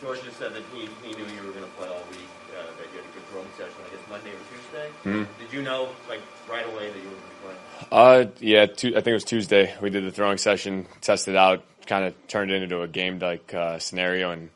George just said that he, he knew you were going to play all week, uh, that you had a good throwing session, I guess Monday or Tuesday. Mhm. Did you know, like, right away that you were going to be playing? Uh, yeah, tu- I think it was Tuesday. We did the throwing session, tested out, kind of turned it into a game like uh, scenario, and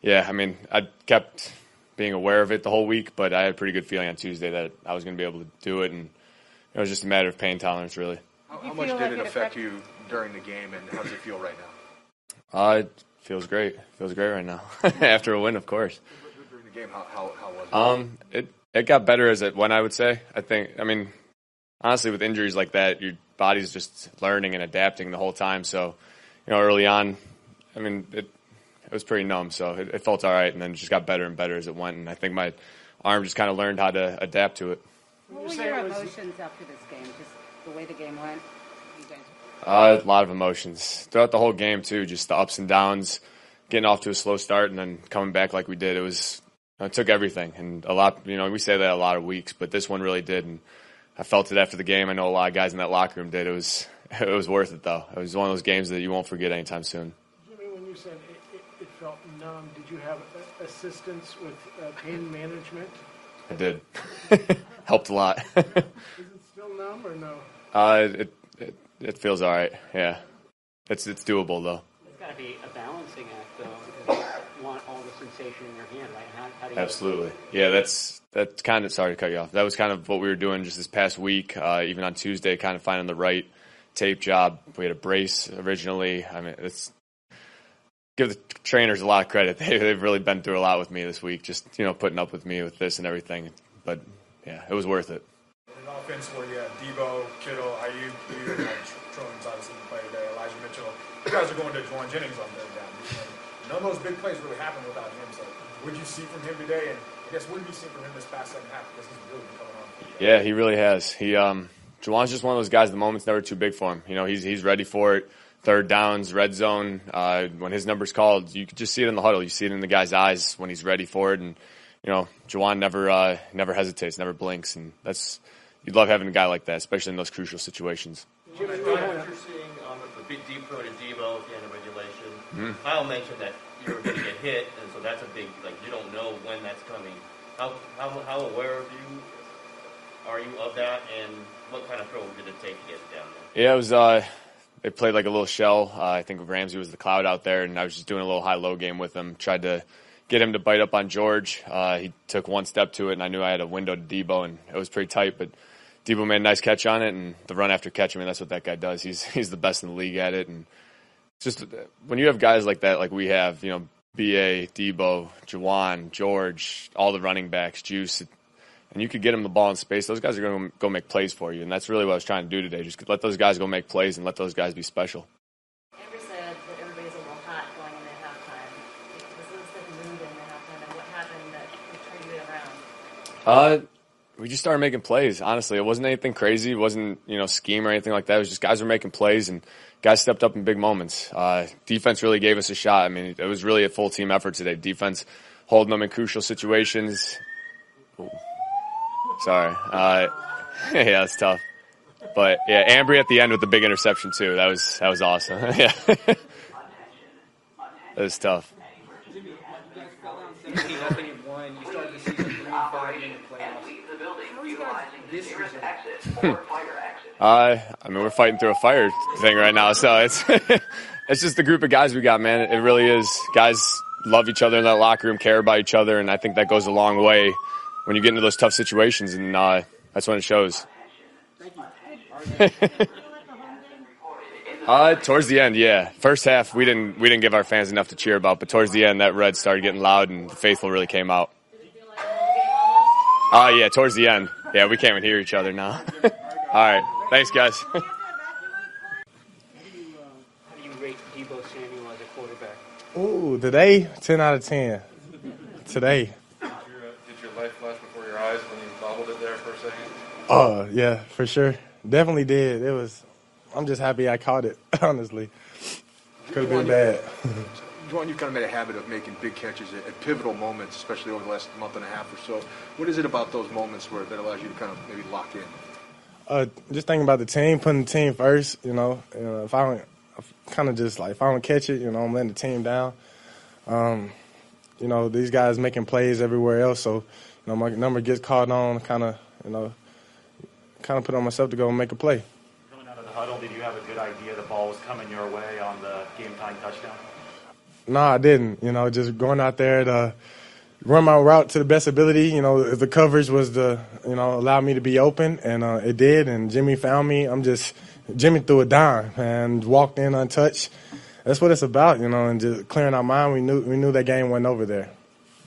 yeah, I mean, I kept being aware of it the whole week, but I had a pretty good feeling on Tuesday that I was going to be able to do it, and it was just a matter of pain tolerance, really. How, how much did like it it affect affect- you during the game, and how does it feel right now? Uh, it feels great. Feels great right now after a win, of course. During the game, how, how, how was it? Um, it it got better as it went. I would say. I think. I mean, honestly, with injuries like that, your body's just learning and adapting the whole time. So, you know, early on, I mean, it it was pretty numb. So it, it felt all right, and then it just got better and better as it went. And I think my arm just kind of learned how to adapt to it. What were your emotions after this game? Just the way the game went? Uh, a lot of emotions throughout the whole game too. Just the ups and downs, getting off to a slow start and then coming back like we did. It was it took everything and a lot. You know, we say that a lot of weeks, but this one really did. And I felt it after the game. I know a lot of guys in that locker room did. It was it was worth it though. It was one of those games that you won't forget anytime soon. Jimmy, when you said it, it, it felt numb, did you have assistance with uh, pain management? I did. Helped a lot. Is it still numb or no? uh, it, it it feels all right. Yeah, it's it's doable though. It's got to be a balancing act, though, because you want all the sensation in your hand, right? How, how do you Absolutely. Yeah, that's that's kind of sorry to cut you off. That was kind of what we were doing just this past week. Uh, even on Tuesday, kind of finding the right tape job. We had a brace originally. I mean, it's give the trainers a lot of credit. They, they've really been through a lot with me this week. Just you know, putting up with me with this and everything. But yeah, it was worth it. An offense where you have Deebo, Kittle, Aiyuk, you You guys are going to Jauan Jennings on third down. None of those big plays really happen without him. So what did you see from him today? And I guess what have you seen from him this past second half? Because he's really been coming on. Yeah, he really has. He um Jauan's just one of those guys. The moment's never too big for him. You know, he's he's ready for it. Third downs, red zone. Uh, when his number's called, you could just see it in the huddle. You see it in the guy's eyes when he's ready for it. And you know, Jauan never uh, never hesitates, never blinks, and that's you'd love having a guy like that, especially in those crucial situations. Jimmy, what you're seeing um, the big deep throw to Deebo at the end of Mhm. Kyle mentioned that you were going to get hit, and so that's a big like you don't know when that's coming. How how how aware of you are you of that, and what kind of throw did it take to get down there? Yeah, it was. Uh, they played like a little shell. Uh, I think Ramsey was the cloud out there, and I was just doing a little high-low game with him. Tried to get him to bite up on George. Uh, he took one step to it, and I knew I had a window to Deebo, and it was pretty tight. But Deebo made a nice catch on it, and the run after catch. I mean, that's what that guy does. He's he's the best in the league at it, and just when you have guys like that, like we have, you know, Ba, Deebo, Jauan, George, all the running backs, Juice. And you could get them the ball in space. Those guys are going to go make plays for you, and that's really what I was trying to do today. Just let those guys go make plays and let those guys be special. Amber said that everybody's a hot going into halftime. Was this the mood in the halftime, and what happened that turned it around? Uh, we just started making plays. Honestly, it wasn't anything crazy. It wasn't you know scheme or anything like that. It was just guys were making plays and guys stepped up in big moments. Uh, defense really gave us a shot. I mean, it was really a full team effort today. Defense holding them in crucial situations. Ooh. Sorry. Uh, yeah, that's tough. But yeah, Ambry at the end with the big interception too. That was that was awesome. yeah, that was tough. Jimmy, you guys fell down 17 up and you. Started the season 3 and 5 in the playoffs. Uh, I mean, we're fighting through a fire thing right now, so it's it's just the group of guys we got, man. It really is. Guys love each other in that locker room, care about each other, and I think that goes a long way when you get into those tough situations, and uh, that's when it shows. uh, towards the end, yeah. First half, we didn't we didn't give our fans enough to cheer about, but towards the end, that red started getting loud, and the faithful really came out. Uh, yeah, towards the end. Yeah, we can't even hear each other now. All right. Thanks, guys. How do you rate Deebo Samuel as a quarterback? Ooh, today, 10 out of 10. Today. Did your, uh, did your life flash before your eyes when you bobbled it there for a second? Oh, yeah, for sure. Definitely did. It was, I'm just happy I caught it, honestly. Could have been bad. Jauan, you've kind of made a habit of making big catches at, at pivotal moments, especially over the last month and a half or so. What is it about those moments where that allows you to kind of maybe lock in? Uh, just thinking about the team, putting the team first, you know. You know if I don't, kind of just like, if I don't catch it, you know, I'm letting the team down. Um, you know, these guys making plays everywhere else. So, you know, my number gets called on, kind of, you know, kind of put on myself to go and make a play. Coming out of the huddle, did you have a good idea the ball was coming your way on the game time touchdown? No, I didn't. You know, just going out there to run my route to the best ability. You know, the coverage was the, you know, allow me to be open, and uh, it did. And Jimmy found me. I'm just Jimmy threw a dime and walked in untouched. That's what it's about, you know, and just clearing our mind. We knew we knew that game wasn't over there.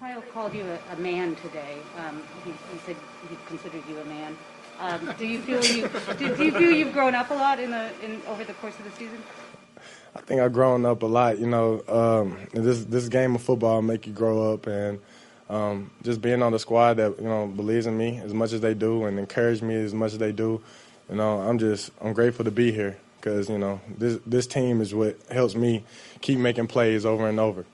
Kyle called you a, a man today. Um, he, he said he considered you a man. Um, do you feel you do, do you feel you've grown up a lot in the in over the course of the season? I think I've grown up a lot. You know, um, this this game of football make you grow up, and um, just being on the squad that you know believes in me as much as they do and encourage me as much as they do. You know, I'm just I'm grateful to be here because you know this this team is what helps me keep making plays over and over.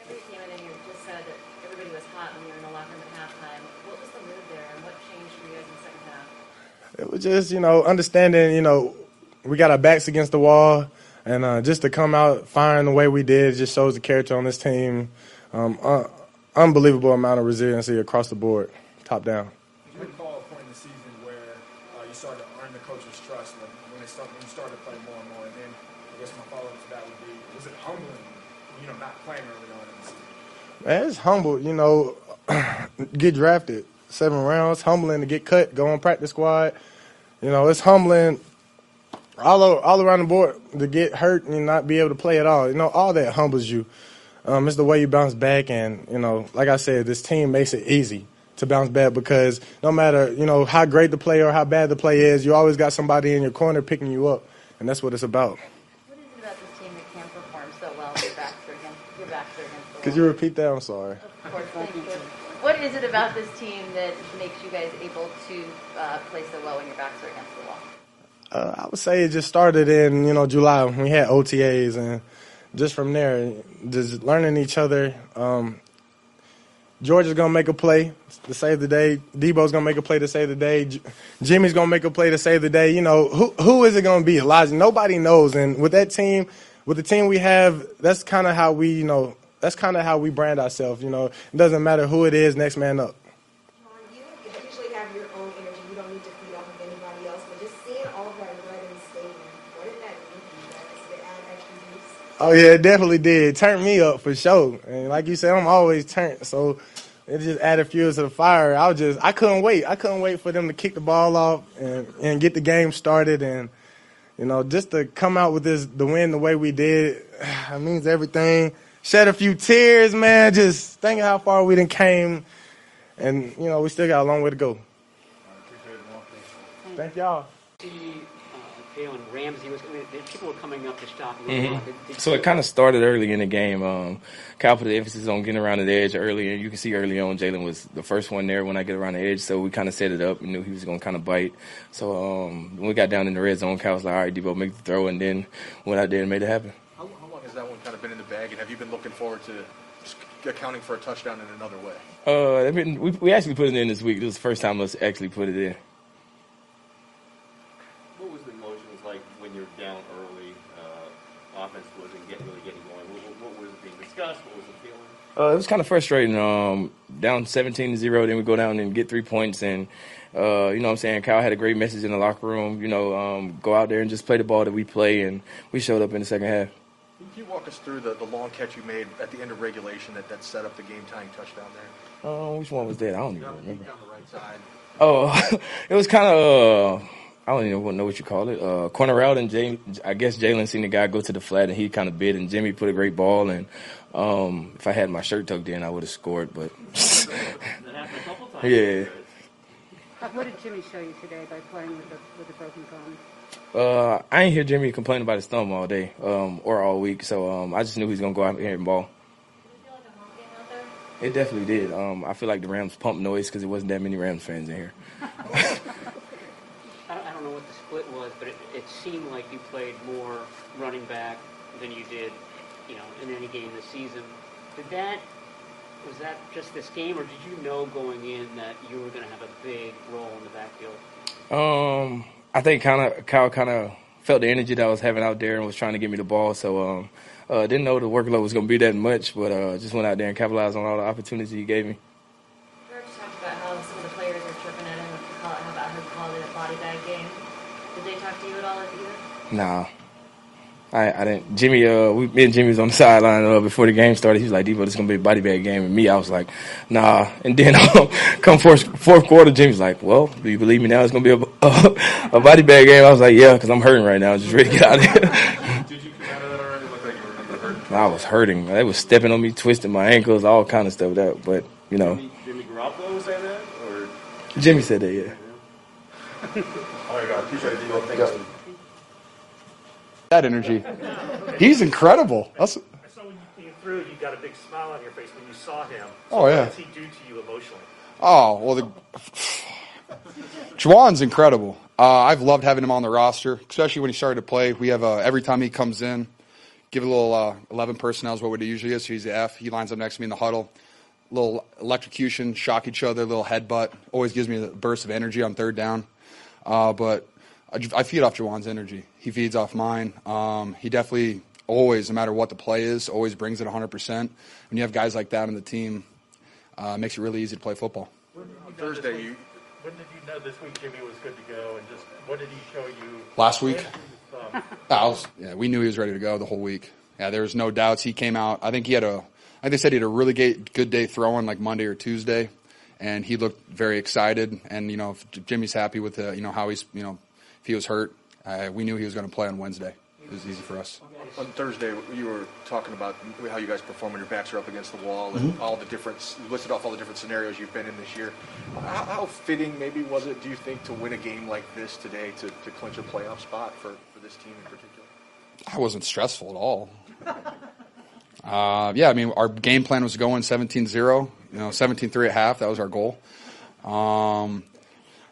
Everybody came in and you just said that everybody was hot when you were in the locker room at halftime. What was the mood there and what changed for you guys in the second half? It was just you know understanding you know we got our backs against the wall, and uh, just to come out firing the way we did just shows the character on this team. Um, uh, unbelievable amount of resiliency across the board, top down. Did you recall a point in the season where uh, you started to earn the coach's trust when, when, they start, when you started to play more and more? And then I guess my follow up to that would be, was it humbling, you know, not playing early on in the season? Man, it's humble, you know, get drafted seven rounds, humbling to get cut, go on practice squad. You know, it's humbling all o- all around the board to get hurt and not be able to play at all. You know, all that humbles you. Um, it's the way you bounce back, and you know, like I said, this team makes it easy to bounce back because no matter you know how great the play or how bad the play is, you always got somebody in your corner picking you up, and that's what it's about. What is it about this team that can perform so well when your backs are against, your backs are against the wall? Could you repeat that? I'm sorry. Of course, thank you. What is it about this team that makes you guys able to uh, play so well when your backs are against the wall? Uh, I would say it just started in you know July when we had OTAs, and just from there, just learning each other. Um, George is gonna make a play to save the day. Deebo's gonna make a play to save the day. J- Jimmy's gonna make a play to save the day. You know who who is it gonna be? Elijah. Nobody knows. And with that team, with the team we have, that's kind of how we you know that's kind of how we brand ourselves. You know, it doesn't matter who it is. Next man up. You usually have your own energy. You don't need to feed off of anybody else. But just seeing all of that red in the stadium, what did that mean to you guys? Did it add extra juice? Oh yeah, it definitely did. Turn me up for sure. And like you said, I'm always turned. So it just added fuel to the fire. I was just I couldn't wait. I couldn't wait for them to kick the ball off and, and get the game started and you know, just to come out with this the win the way we did, it means everything. Shed a few tears, man, just thinking how far we done came and you know, we still got a long way to go. Thank y'all. Ramsey was. People were coming up to stop. Mhm. Did So it kind of started early in the game. Um, put the emphasis on getting around the edge early, and you can see early on Jalen was the first one there when I get around the edge. So we kind of set it up. We knew he was going to kind of bite. So um, when we got down in the red zone, Kyle was like, "All right, Deebo, make the throw," and then went out there and made it happen. How, how long has that one kind of been in the bag, and have you been looking forward to just accounting for a touchdown in another way? Uh, I mean, we, we actually put it in this week. This is the first time us actually put it in. What was the emotions like when you're down early? Uh, offense wasn't getting really getting going. What, what was being discussed? What was the feeling? Uh, it was kind of frustrating. Um, down 17 to 0, then we go down and get three points. And, uh, you know what I'm saying? Kyle had a great message in the locker room. You know, um, go out there and just play the ball that we play. And we showed up in the second half. Can you walk us through the, the long catch you made at the end of regulation that, that set up the game tying touchdown there? Uh, which one was that? I don't even remember. down the right side. Oh, it was kind of, uh, I don't even know what you call it. Uh, corner route, and Jay, I guess Jalen seen the guy go to the flat, and he kind of bid, and Jimmy put a great ball. And um, if I had my shirt tucked in, I would have scored. But That happened a couple times. yeah. What did Jimmy show you today by playing with the with the broken thumb? Uh, I ain't hear Jimmy complain about his thumb all day, um, or all week. So um, I just knew he was gonna go out here and ball. It definitely did. Um, I feel like the Rams pumped noise because it wasn't that many Rams fans in here. I don't, I don't know what the split was, but it, it seemed like you played more running back than you did, you know, in any game this season. Did that was that just this game, or did you know going in that you were going to have a big role in the backfield? Um, I think kind of Kyle kind of felt the energy that I was having out there and was trying to get me the ball. So um, uh, didn't know the workload was going to be that much, but uh, just went out there and capitalized on all the opportunities he gave me. George talked about how some of the players are chirping at him with how about him calling it a body bag game. Did they talk to you at all either? Nah. I, I didn't. Jimmy, uh, we, me and Jimmy was on the sideline uh, before the game started. He was like, "Deebo, this is gonna be a body bag game." And me, I was like, "Nah." And then come fourth, fourth quarter, Jimmy's like, "Well, do you believe me now? It's gonna be a, a, a body bag game." I was like, "Yeah," because I'm hurting right now. I'm just ready to get out of here. Did you come out of that already? Looked like you were hurt. I was hurting. They was stepping on me, twisting my ankles, all kind of stuff. That, but you know, Jimmy, Jimmy Garoppolo say that, or Jimmy said that. Yeah. Oh my God, appreciate it, Deebo. Thanks. That energy. He's incredible. That's, I saw when you came through, you got a big smile on your face when you saw him. Oh, what yeah. does he do to you emotionally? oh, well, the, Jauan's incredible. Uh, I've loved having him on the roster, especially when he started to play. We have uh, every time he comes in, give a little uh, 11 personnel is what it usually is. So he's the F. He lines up next to me in the huddle. Little electrocution, shock each other, little headbutt. Always gives me a burst of energy on third down. Uh, but I, I feed off Jauan's energy. He feeds off mine. Um, he definitely always, no matter what the play is, always brings it 100%. When you have guys like that on the team, uh, it makes it really easy to play football. When did you know Thursday, you- week- When did you know this week Jimmy was good to go, and just what did he show you Last week? I was, yeah, we knew he was ready to go the whole week. Yeah, there was no doubts. He came out. I think he had a. I think they said he had a really good day throwing, like Monday or Tuesday, and he looked very excited. And you know, if Jimmy's happy with the, you know, how he's, you know, if he was hurt, uh, we knew he was going to play on Wednesday. It was easy for us. On Thursday, you were talking about how you guys perform when your backs are up against the wall and Mhm. all the different, you listed off all the different scenarios you've been in this year. How, how fitting maybe was it, do you think, to win a game like this today to, to clinch a playoff spot for, for this team in particular? I wasn't stressful at all. Uh, yeah, I mean, our game plan was going 17-0, you know, 17-3 at half. That was our goal. Um,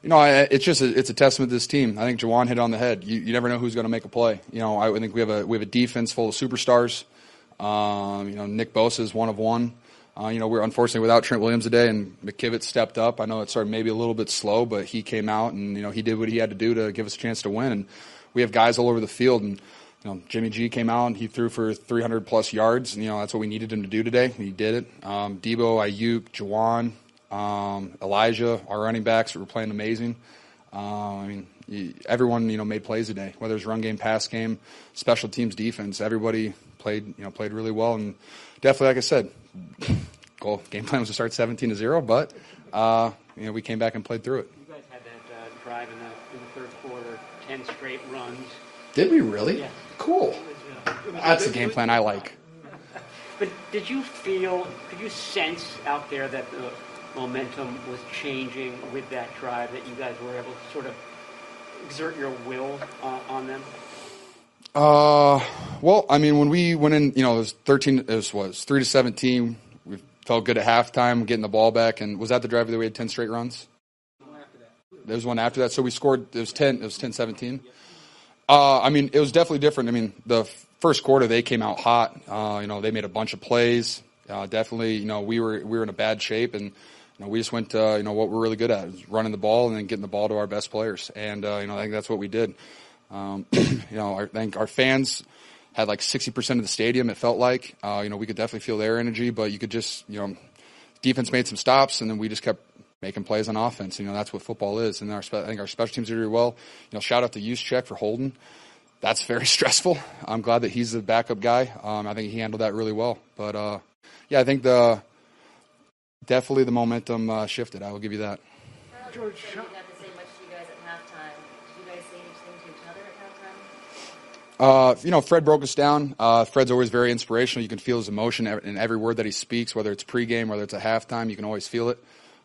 you know, I, it's just a, it's a testament to this team. I think Jauan hit on the head. You, you never know who's going to make a play. You know, I think we have a we have a defense full of superstars. Um, you know, Nick Bosa is one of one. Uh, you know, we're unfortunately without Trent Williams today, and McKivitz stepped up. I know it started maybe a little bit slow, but he came out and you know he did what he had to do to give us a chance to win. And we have guys all over the field, and you know Jimmy G came out and he threw for 300 plus yards, and you know that's what we needed him to do today. And he did it. Um, Deebo, Aiyuk, Jauan, um, Elijah, our running backs were playing amazing. Uh, I mean, you, everyone you know made plays today, whether it's run game, pass game, special teams, defense. Everybody played you know played really well, and definitely, like I said, goal game plan was to start 17 to zero, but uh, you know we came back and played through it. You guys had that uh, drive in the, in the third quarter, ten straight runs. Did we really? Yeah. Cool. Was, uh, That's the game plan I like. But did you feel, could you sense out there that the momentum was changing with that drive, that you guys were able to sort of exert your will uh, on them? Uh, well, I mean, when we went in, you know, it was 13, it was, was 3 to 17. We felt good at halftime, getting the ball back. And was that the drive that we had 10 straight runs? There was one after that. So we scored, it was 10, it was 10 17. Uh, I mean, it was definitely different. I mean, the first quarter, they came out hot. Uh, you know, they made a bunch of plays. Uh, definitely, you know, we were, we were in a bad shape and, you know, we just went, uh, you know, what we're really good at is running the ball and then getting the ball to our best players. And, uh, you know, I think that's what we did. Um, you know, I think our fans had like 60% of the stadium, it felt like. Uh, you know, we could definitely feel their energy, but you could just, you know, defense made some stops and then we just kept making plays on offense. You know, that's what football is. And our, I think our special teams did really well. You know, shout out to Check for Holden. That's very stressful. I'm glad that he's the backup guy. Um, I think he handled that really well. But, uh, yeah, I think the, definitely the momentum, uh, shifted. I will give you that. George, he didn't to say much to you guys at halftime. Did you guys say anything to each other at halftime? Uh, you know, Fred broke us down. Uh, Fred's always very inspirational. You can feel his emotion in every word that he speaks, whether it's pregame, whether it's a halftime. You can always feel it.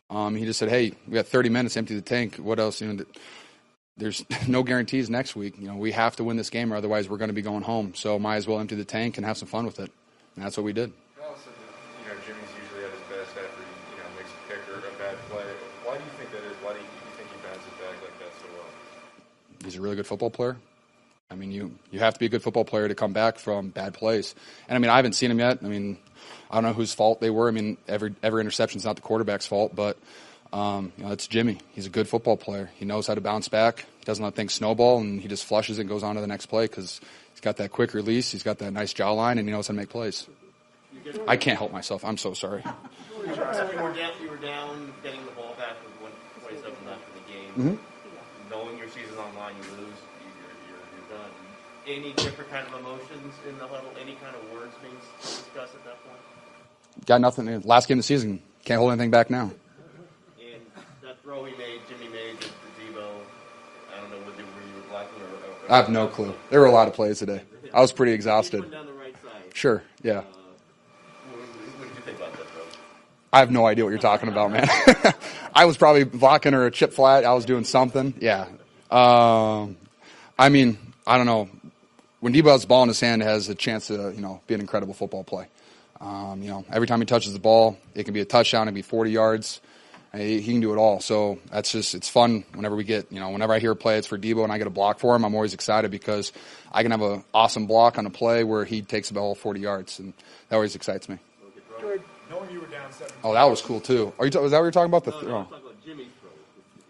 Um, he just said, "Hey, we got 30 minutes, empty the tank. What else? You know, there's no guarantees next week. You know, we have to win this game, or otherwise we're going to be going home. So might as well empty the tank and have some fun with it. And that's what we did. You also you know, Jimmy's usually at his best after he, you know, makes a a bad play. Why do you think that is? Why do you, you think he bounces back like that so well? He's a really good football player. I mean, you you have to be a good football player to come back from bad plays. And I mean, I haven't seen him yet. I mean, I don't know whose fault they were. I mean, every every interception is not the quarterback's fault, but um, you know, it's Jimmy. He's a good football player. He knows how to bounce back. He doesn't let things snowball, and he just flushes and goes on to the next play because he's got that quick release, he's got that nice jawline, and he knows how to make plays. I can't help myself. I'm so sorry. You were down, you were down getting the ball back with one twenty-seven left in the game. Mhm. Knowing your season on line, you lose, you- you're, you're, you're done. Any different kind of emotions in the huddle? Any kind of words being discussed at that point? Got nothing. Last game of the season, can't hold anything back now. And that throw he made, Jimmy made to, to Deebo. I don't know whether were you blocking or. or I have no clue. There were a lot of plays today. I was pretty exhausted. Put down the right side. Sure, yeah. What, what did you think about that throw? I have no idea what you're talking about, man. I was probably blocking her a chip flat. I was doing something. Yeah. Um, I mean, I don't know. When Deebo has the ball in his hand, has a chance to, you know, be an incredible football play. Um, you know, every time he touches the ball, it can be a touchdown, it can be 40 yards. He, he can do it all. So that's just, it's fun whenever we get, you know, whenever I hear a play, it's for Deebo and I get a block for him. I'm always excited because I can have an awesome block on a play where he takes the ball 40 yards. And that always excites me. George, knowing you were down seven. Oh, that was cool too. Are you? Ta- was that what you're talking about? The throw?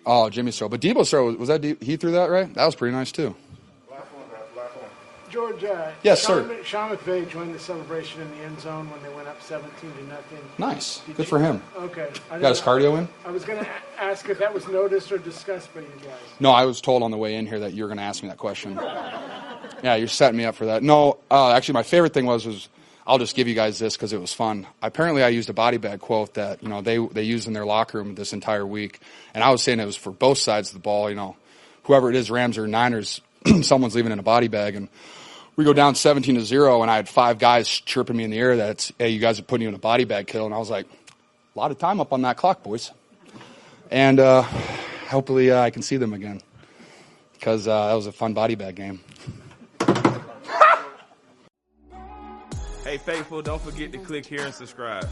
Oh, Jimmy's throw. But Deebo's throw was that? D- he threw that right? That was pretty nice too. George, uh, Yes, Sean, sir. Sean McVay joined the celebration in the end zone when they went up 17 to nothing. Nice. Did Good you- for him. Okay. I Got his cardio in? I was going to ask if that was noticed or discussed by you guys. No, I was told on the way in here that you were going to ask me that question. Yeah, you're setting me up for that. No, uh, actually, my favorite thing was was I'll just give you guys this because it was fun. Apparently, I used a body bag quote that you know they they used in their locker room this entire week, and I was saying it was for both sides of the ball. You know, whoever it is, Rams or Niners, someone's leaving in a body bag, and we go down 17 to zero, and I had five guys chirping me in the air that hey, you guys are putting you in a body bag kill, and I was like, a lot of time up on that clock, boys, and uh, hopefully uh, I can see them again because uh, that was a fun body bag game. Hey, faithful, don't forget to click here and subscribe.